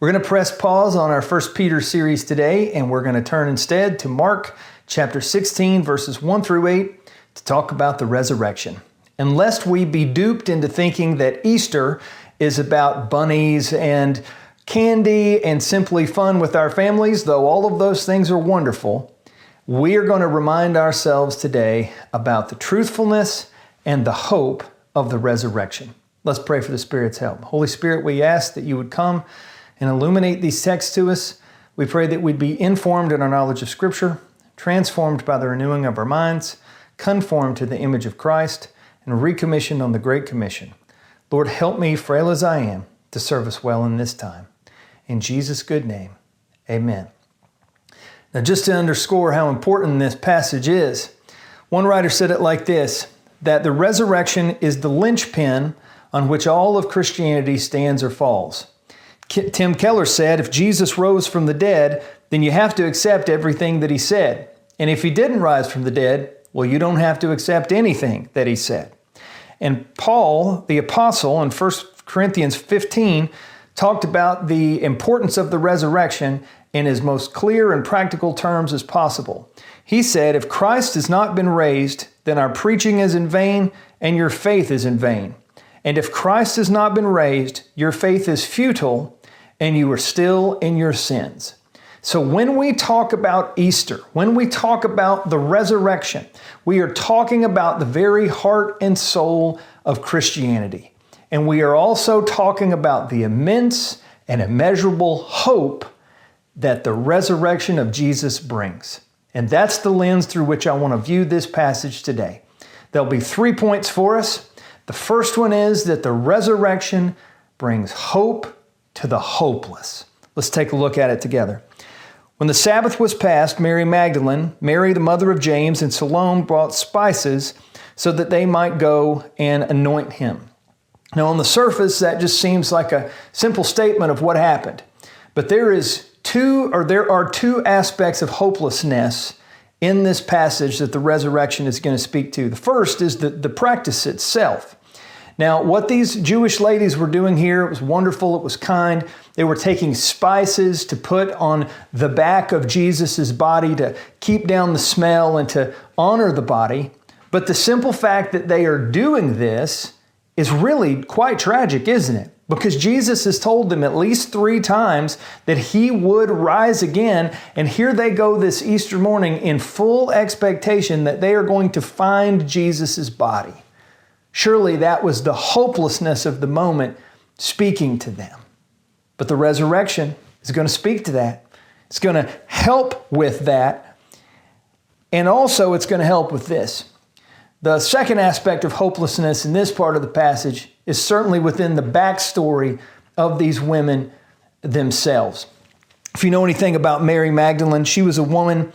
We're going to press pause on our First Peter series today, and we're going to turn instead to Mark chapter 16, verses 1 through 8, to talk about the resurrection. And lest we be duped into thinking that Easter is about bunnies and candy and simply fun with our families, though all of those things are wonderful, we are going to remind ourselves today about the truthfulness and the hope of the resurrection. Let's pray for the Spirit's help. Holy Spirit, we ask that you would come and illuminate these texts to us. We pray that we'd be informed in our knowledge of Scripture, transformed by the renewing of our minds, conformed to the image of Christ, and recommissioned on the Great Commission. Lord, help me, frail as I am, to serve us well in this time. In Jesus' good name, amen. Now, just to underscore how important this passage is, one writer said it like this that the resurrection is the linchpin on which all of Christianity stands or falls. Tim Keller said if Jesus rose from the dead, then you have to accept everything that he said. And if he didn't rise from the dead, well, you don't have to accept anything that he said. And Paul, the apostle, in 1 Corinthians 15, talked about the importance of the resurrection in as most clear and practical terms as possible. He said, If Christ has not been raised, then our preaching is in vain and your faith is in vain. And if Christ has not been raised, your faith is futile and you are still in your sins. So, when we talk about Easter, when we talk about the resurrection, we are talking about the very heart and soul of Christianity. And we are also talking about the immense and immeasurable hope that the resurrection of Jesus brings. And that's the lens through which I want to view this passage today. There'll be three points for us. The first one is that the resurrection brings hope to the hopeless. Let's take a look at it together. When the Sabbath was past, Mary Magdalene, Mary the mother of James, and Salome brought spices so that they might go and anoint him. Now, on the surface, that just seems like a simple statement of what happened. But there is two, or there are two aspects of hopelessness in this passage that the resurrection is going to speak to. The first is the, the practice itself. Now, what these Jewish ladies were doing here, it was wonderful, it was kind. They were taking spices to put on the back of Jesus' body to keep down the smell and to honor the body. But the simple fact that they are doing this is really quite tragic, isn't it? Because Jesus has told them at least three times that he would rise again. And here they go this Easter morning in full expectation that they are going to find Jesus' body. Surely that was the hopelessness of the moment speaking to them. But the resurrection is going to speak to that. It's going to help with that. And also, it's going to help with this. The second aspect of hopelessness in this part of the passage is certainly within the backstory of these women themselves. If you know anything about Mary Magdalene, she was a woman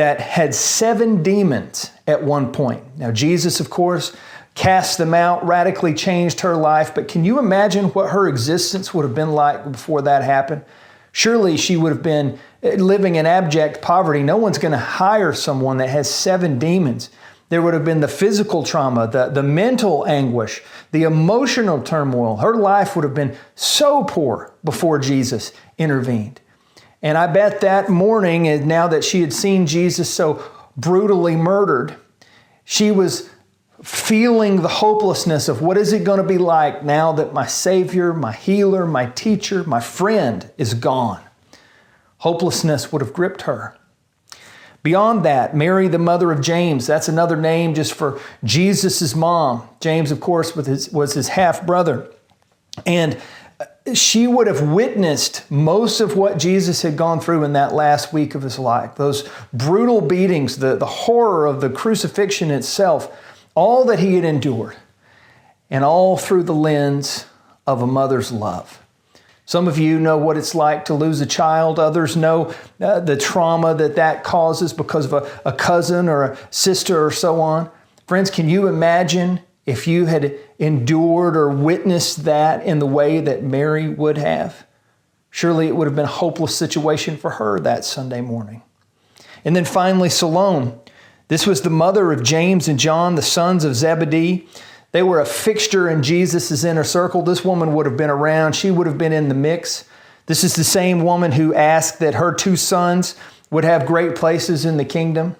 that had seven demons at one point. Now, Jesus, of course, cast them out, radically changed her life. But can you imagine what her existence would have been like before that happened? Surely she would have been living in abject poverty. No one's going to hire someone that has seven demons. There would have been the physical trauma, the, the mental anguish, the emotional turmoil. Her life would have been so poor before Jesus intervened. And I bet that morning, and now that she had seen Jesus so brutally murdered, she was feeling the hopelessness of what is it going to be like now that my Savior, my healer, my teacher, my friend is gone. Hopelessness would have gripped her. Beyond that, Mary, the mother of James, that's another name just for Jesus' mom. James, of course, was his, was his half brother. And she would have witnessed most of what Jesus had gone through in that last week of his life those brutal beatings, the, the horror of the crucifixion itself all that he had endured, and all through the lens of a mother's love. Some of you know what it's like to lose a child. Others know uh, the trauma that that causes because of a, a cousin or a sister or so on. Friends, can you imagine if you had endured or witnessed that in the way that Mary would have? Surely it would have been a hopeless situation for her that Sunday morning. And then finally, Salome. This was the mother of James and John, the sons of Zebedee. They were a fixture in Jesus' inner circle. This woman would have been around, she would have been in the mix. This is the same woman who asked that her two sons would have great places in the kingdom.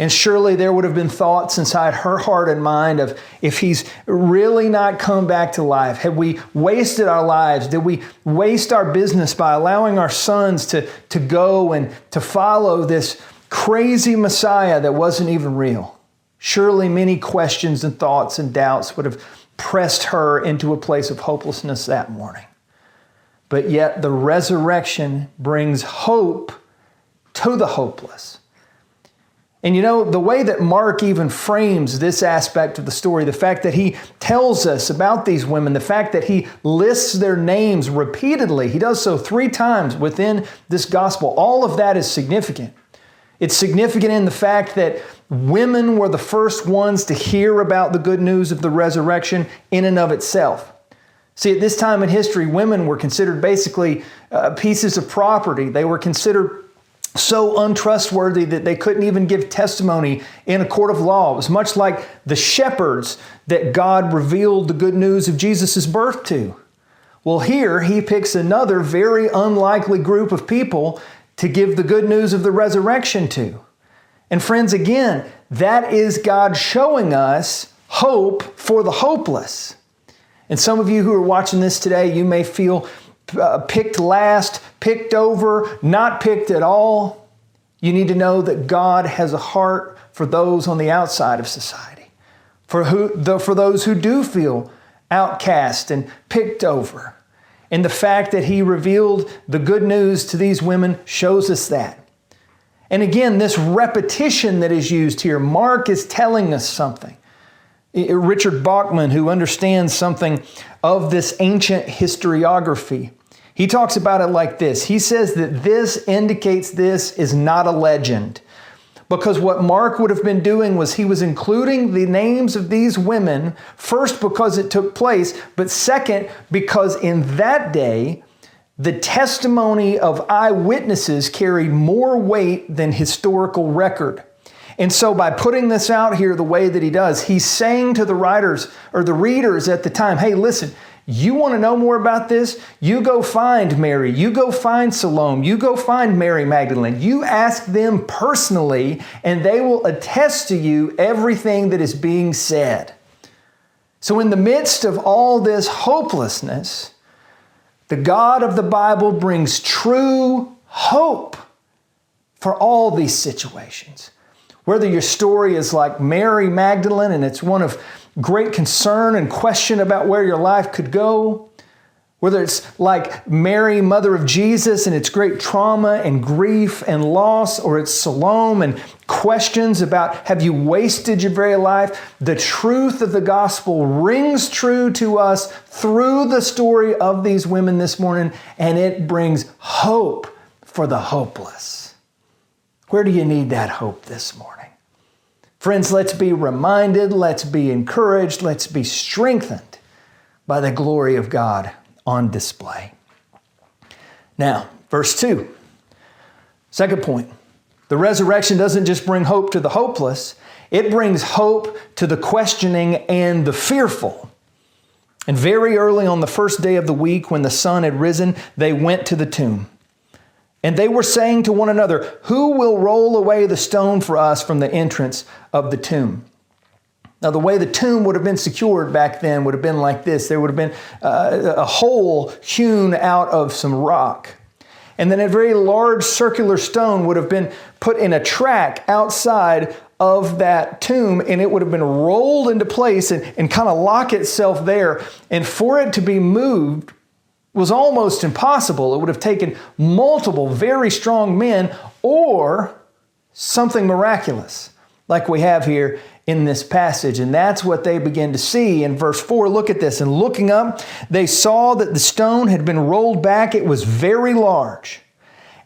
And surely there would have been thoughts inside her heart and mind of if he's really not come back to life, have we wasted our lives? Did we waste our business by allowing our sons to, to go and to follow this crazy Messiah that wasn't even real? Surely many questions and thoughts and doubts would have pressed her into a place of hopelessness that morning. But yet the resurrection brings hope to the hopeless. And you know, the way that Mark even frames this aspect of the story, the fact that he tells us about these women, the fact that he lists their names repeatedly, he does so three times within this gospel, all of that is significant. It's significant in the fact that women were the first ones to hear about the good news of the resurrection in and of itself. See, at this time in history, women were considered basically uh, pieces of property. They were considered so untrustworthy that they couldn't even give testimony in a court of law. It was much like the shepherds that God revealed the good news of Jesus' birth to. Well, here he picks another very unlikely group of people to give the good news of the resurrection to. And friends, again, that is God showing us hope for the hopeless. And some of you who are watching this today, you may feel uh, picked last, picked over, not picked at all. You need to know that God has a heart for those on the outside of society, for, who, the, for those who do feel outcast and picked over. And the fact that He revealed the good news to these women shows us that. And again, this repetition that is used here, Mark is telling us something. Richard Bauckham, who understands something of this ancient historiography, he talks about it like this. He says that this indicates this is not a legend. Because what Mark would have been doing was he was including the names of these women, first because it took place, but second because in that day, the testimony of eyewitnesses carried more weight than historical record. And so, by putting this out here the way that he does, he's saying to the writers or the readers at the time, hey, listen, you want to know more about this? You go find Mary. You go find Salome. You go find Mary Magdalene. You ask them personally, and they will attest to you everything that is being said. So, in the midst of all this hopelessness, the God of the Bible brings true hope for all these situations. Whether your story is like Mary Magdalene and it's one of great concern and question about where your life could go, whether it's like Mary, mother of Jesus, and it's great trauma and grief and loss, or it's Salome and questions about have you wasted your very life, the truth of the gospel rings true to us through the story of these women this morning, and it brings hope for the hopeless. Where do you need that hope this morning? Friends, let's be reminded, let's be encouraged, let's be strengthened by the glory of God on display. Now, verse 2. Second point. The resurrection doesn't just bring hope to the hopeless, it brings hope to the questioning and the fearful. And very early on the first day of the week, when the sun had risen, they went to the tomb. And they were saying to one another, Who will roll away the stone for us from the entrance of the tomb? Now, the way the tomb would have been secured back then would have been like this there would have been uh, a hole hewn out of some rock. And then a very large circular stone would have been put in a track outside of that tomb, and it would have been rolled into place and, and kind of lock itself there. And for it to be moved was almost impossible. It would have taken multiple very strong men or something miraculous, like we have here in this passage. And that's what they begin to see in verse 4. Look at this. And looking up, they saw that the stone had been rolled back, it was very large.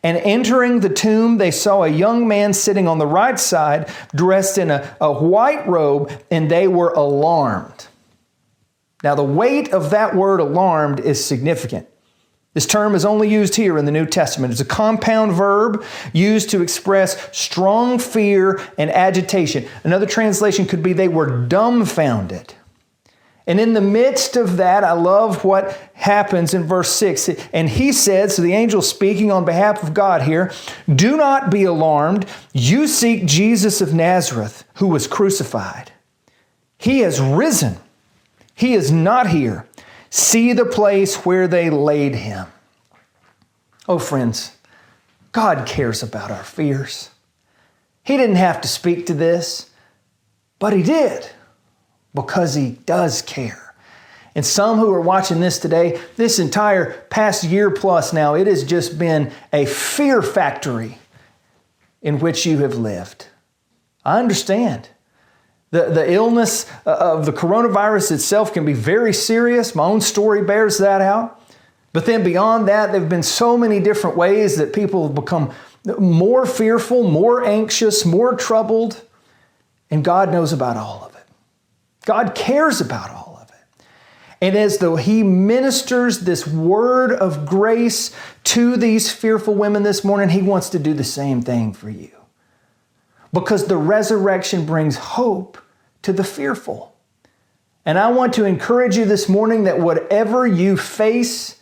And entering the tomb, they saw a young man sitting on the right side, dressed in a, a white robe, and they were alarmed. Now, the weight of that word alarmed is significant. This term is only used here in the New Testament. It's a compound verb used to express strong fear and agitation. Another translation could be they were dumbfounded. And in the midst of that, I love what happens in verse 6. And he said, so the angel speaking on behalf of God here, do not be alarmed. You seek Jesus of Nazareth, who was crucified. He has risen. He is not here. See the place where they laid him. Oh, friends, God cares about our fears. He didn't have to speak to this, but He did because He does care. And some who are watching this today, this entire past year plus now, it has just been a fear factory in which you have lived. I understand. The, the illness uh, of the coronavirus itself can be very serious. My own story bears that out. But then beyond that, there have been so many different ways that people have become more fearful, more anxious, more troubled. And God knows about all of it. God cares about all of it. And as though He ministers this word of grace to these fearful women this morning, He wants to do the same thing for you. Because the resurrection brings hope to the fearful. And I want to encourage you this morning that whatever you face,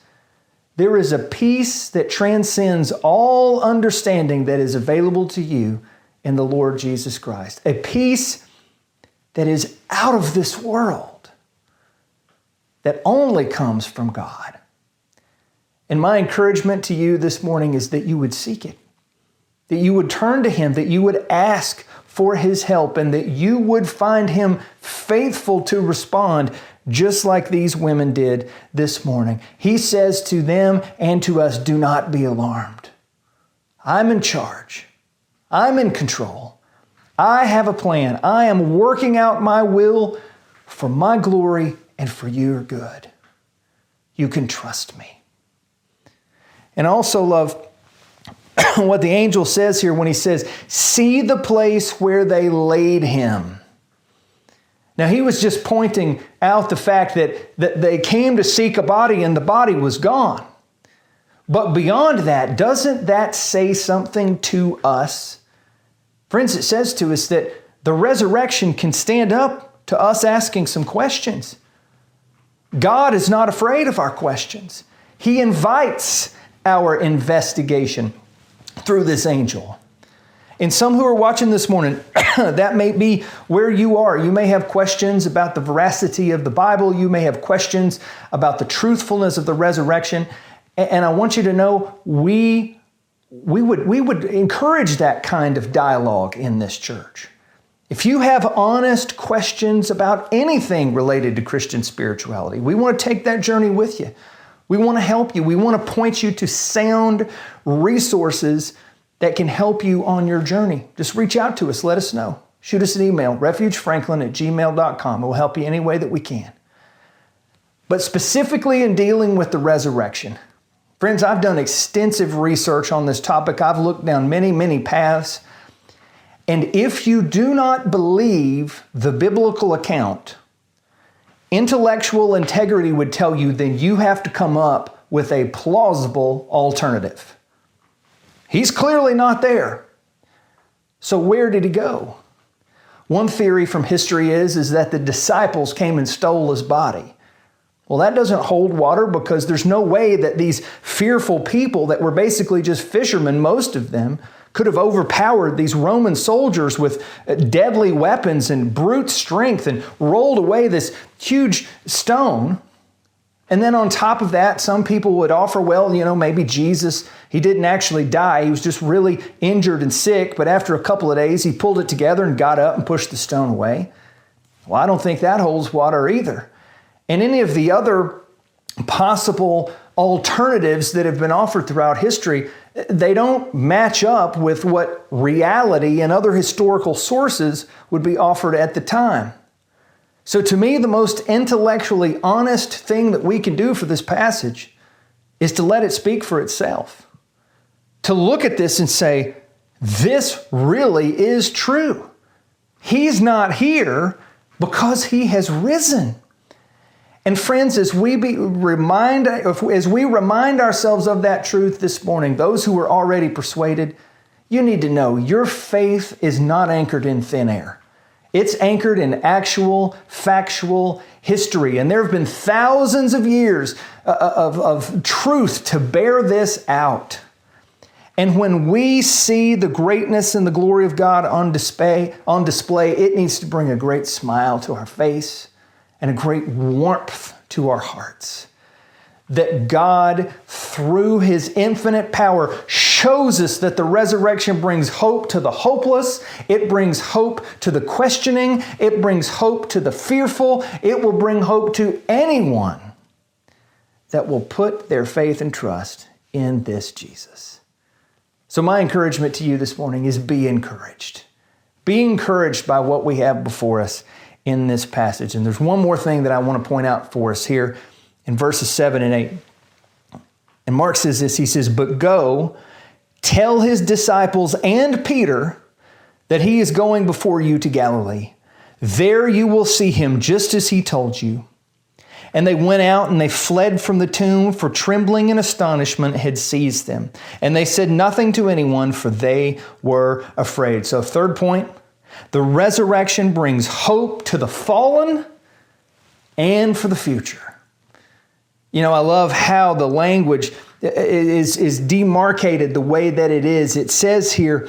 there is a peace that transcends all understanding that is available to you in the Lord Jesus Christ. A peace that is out of this world, that only comes from God. And my encouragement to you this morning is that you would seek it, that you would turn to Him, that you would ask for His help, and that you would find Him faithful to respond just like these women did this morning. He says to them and to us, Do not be alarmed. I'm in charge, I'm in control. I have a plan. I am working out my will for my glory and for your good. You can trust me. And I also love what the angel says here when he says, See the place where they laid him. Now, he was just pointing out the fact that, that they came to seek a body and the body was gone. But beyond that, doesn't that say something to us? Friends, it says to us that the resurrection can stand up to us asking some questions. God is not afraid of our questions, He invites our investigation through this angel. And some who are watching this morning, that may be where you are. You may have questions about the veracity of the Bible. You may have questions about the truthfulness of the resurrection. And I want you to know we, we, would, we would encourage that kind of dialogue in this church. If you have honest questions about anything related to Christian spirituality, we want to take that journey with you. We want to help you. We want to point you to sound resources that can help you on your journey. Just reach out to us, let us know. Shoot us an email, refugefranklin at gmail.com. We'll help you any way that we can. But specifically in dealing with the resurrection, friends, I've done extensive research on this topic. I've looked down many, many paths. And if you do not believe the biblical account, intellectual integrity would tell you then you have to come up with a plausible alternative. He's clearly not there. So where did he go? One theory from history is, is that the disciples came and stole his body. Well, that doesn't hold water because there's no way that these fearful people that were basically just fishermen, most of them, could have overpowered these Roman soldiers with uh, deadly weapons and brute strength and rolled away this huge stone. And then on top of that, some people would offer, well, you know, maybe Jesus, he didn't actually die. He was just really injured and sick, but after a couple of days, he pulled it together and got up and pushed the stone away. Well, I don't think that holds water either. And any of the other possible alternatives that have been offered throughout history, they don't match up with what reality and other historical sources would be offered at the time. So, to me, the most intellectually honest thing that we can do for this passage is to let it speak for itself. To look at this and say, this really is true. He's not here because he has risen. And friends, as we be, remind as we remind ourselves of that truth this morning, those who are already persuaded, you need to know your faith is not anchored in thin air. It's anchored in actual, factual history. And there have been thousands of years uh, uh, of, of truth to bear this out. And when we see the greatness and the glory of God on display, on display, it needs to bring a great smile to our face and a great warmth to our hearts that God, through his infinite power, shows us that the resurrection brings hope to the hopeless, it brings hope to the questioning, it brings hope to the fearful, it will bring hope to anyone that will put their faith and trust in this Jesus. So, my encouragement to you this morning is be encouraged. Be encouraged by what we have before us in this passage. And there's one more thing that I want to point out for us here in verses 7 and 8. And Mark says this He says, But go, tell his disciples and Peter that he is going before you to Galilee. There you will see him just as he told you. And they went out and they fled from the tomb, for trembling and astonishment had seized them. And they said nothing to anyone, for they were afraid. So, third point the resurrection brings hope to the fallen and for the future. You know, I love how the language is, is demarcated the way that it is. It says here,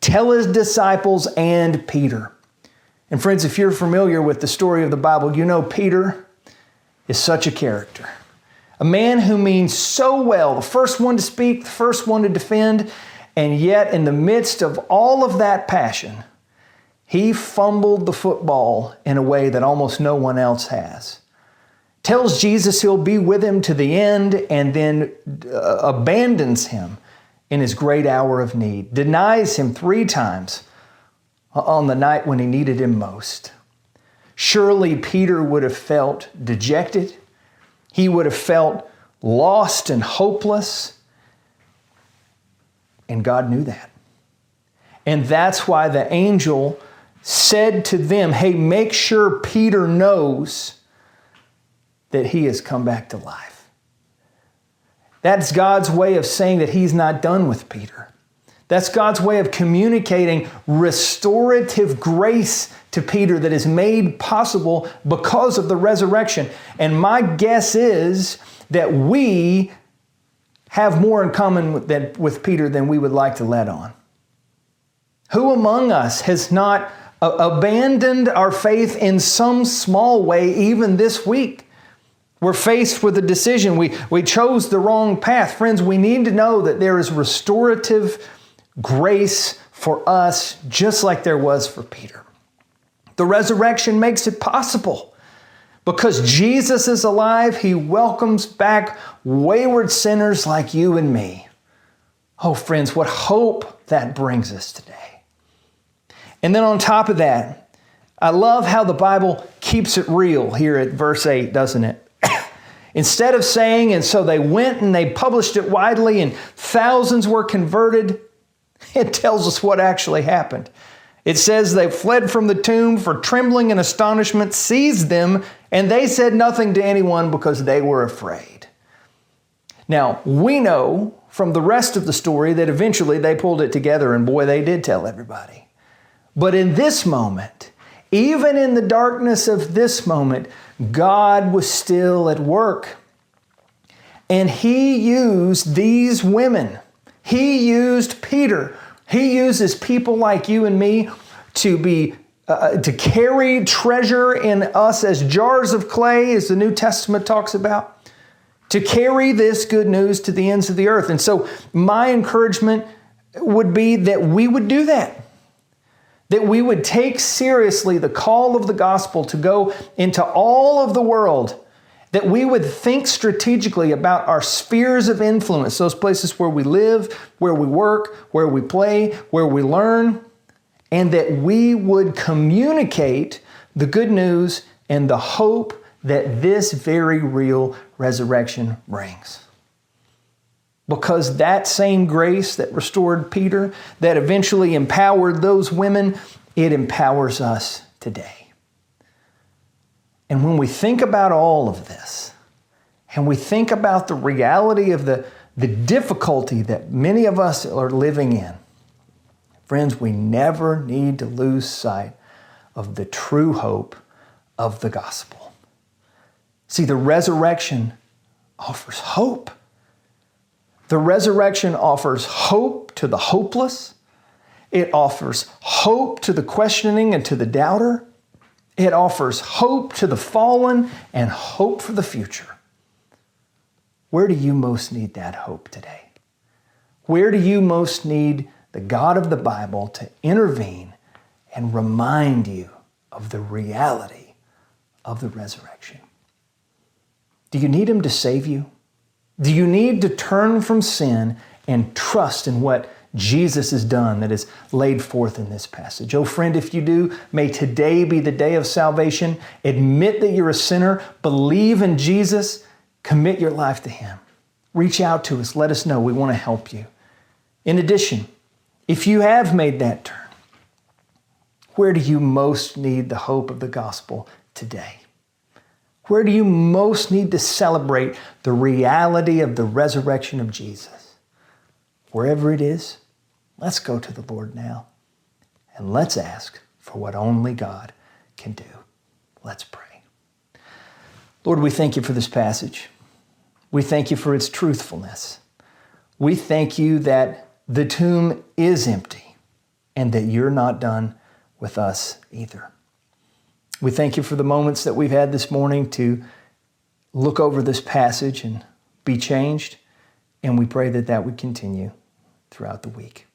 tell his disciples and Peter. And friends, if you're familiar with the story of the Bible, you know Peter is such a character. A man who means so well, the first one to speak, the first one to defend, and yet in the midst of all of that passion, he fumbled the football in a way that almost no one else has tells Jesus he'll be with him to the end, and then uh, abandons him in his great hour of need, denies him three times on the night when he needed him most. Surely Peter would have felt dejected. He would have felt lost and hopeless. And God knew that. And that's why the angel said to them, Hey, make sure Peter knows that he has come back to life. That's God's way of saying that he's not done with Peter. That's God's way of communicating restorative grace to Peter that is made possible because of the resurrection. And my guess is that we have more in common with, than, with Peter than we would like to let on. Who among us has not abandoned our faith in some small way even this week? We're faced with a decision. We, we chose the wrong path. Friends, we need to know that there is restorative grace for us, just like there was for Peter. The resurrection makes it possible. Because Jesus is alive, he welcomes back wayward sinners like you and me. Oh, friends, what hope that brings us today. And then on top of that, I love how the Bible keeps it real here at verse 8, doesn't it? Instead of saying, and so they went and they published it widely and thousands were converted, it tells us what actually happened. It says they fled from the tomb, for trembling and astonishment seized them, and they said nothing to anyone because they were afraid. Now, we know from the rest of the story that eventually they pulled it together, and boy, they did tell everybody. But in this moment, even in the darkness of this moment, God was still at work. And he used these women. He used Peter. He uses people like you and me to be uh, to carry treasure in us as jars of clay, as the New Testament talks about, to carry this good news to the ends of the earth. And so, my encouragement would be that we would do that that we would take seriously the call of the gospel to go into all of the world, that we would think strategically about our spheres of influence, those places where we live, where we work, where we play, where we learn, and that we would communicate the good news and the hope that this very real resurrection brings because that same grace that restored Peter, that eventually empowered those women, it empowers us today. And when we think about all of this, and we think about the reality of the, the difficulty that many of us are living in, friends, we never need to lose sight of the true hope of the gospel. See, the resurrection offers hope. The resurrection offers hope to the hopeless. It offers hope to the questioning and to the doubter. It offers hope to the fallen and hope for the future. Where do you most need that hope today? Where do you most need the God of the Bible to intervene and remind you of the reality of the resurrection? Do you need Him to save you? Do you need to turn from sin and trust in what Jesus has done that is laid forth in this passage. Oh, friend, if you do, may today be the day of salvation. Admit that you're a sinner, believe in Jesus, commit your life to Him. Reach out to us, let us know. We want to help you. In addition, if you have made that turn, where do you most need the hope of the gospel today? Where do you most need to celebrate the reality of the resurrection of Jesus? Wherever it is, Let's go to the Lord now and let's ask for what only God can do. Let's pray. Lord, we thank you for this passage. We thank you for its truthfulness. We thank you that the tomb is empty and that you're not done with us either. We thank you for the moments that we've had this morning to look over this passage and be changed, and we pray that that would continue throughout the week.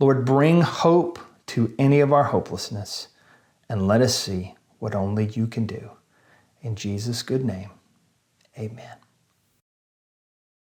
Lord, bring hope to any of our hopelessness and let us see what only you can do. In Jesus' good name, amen.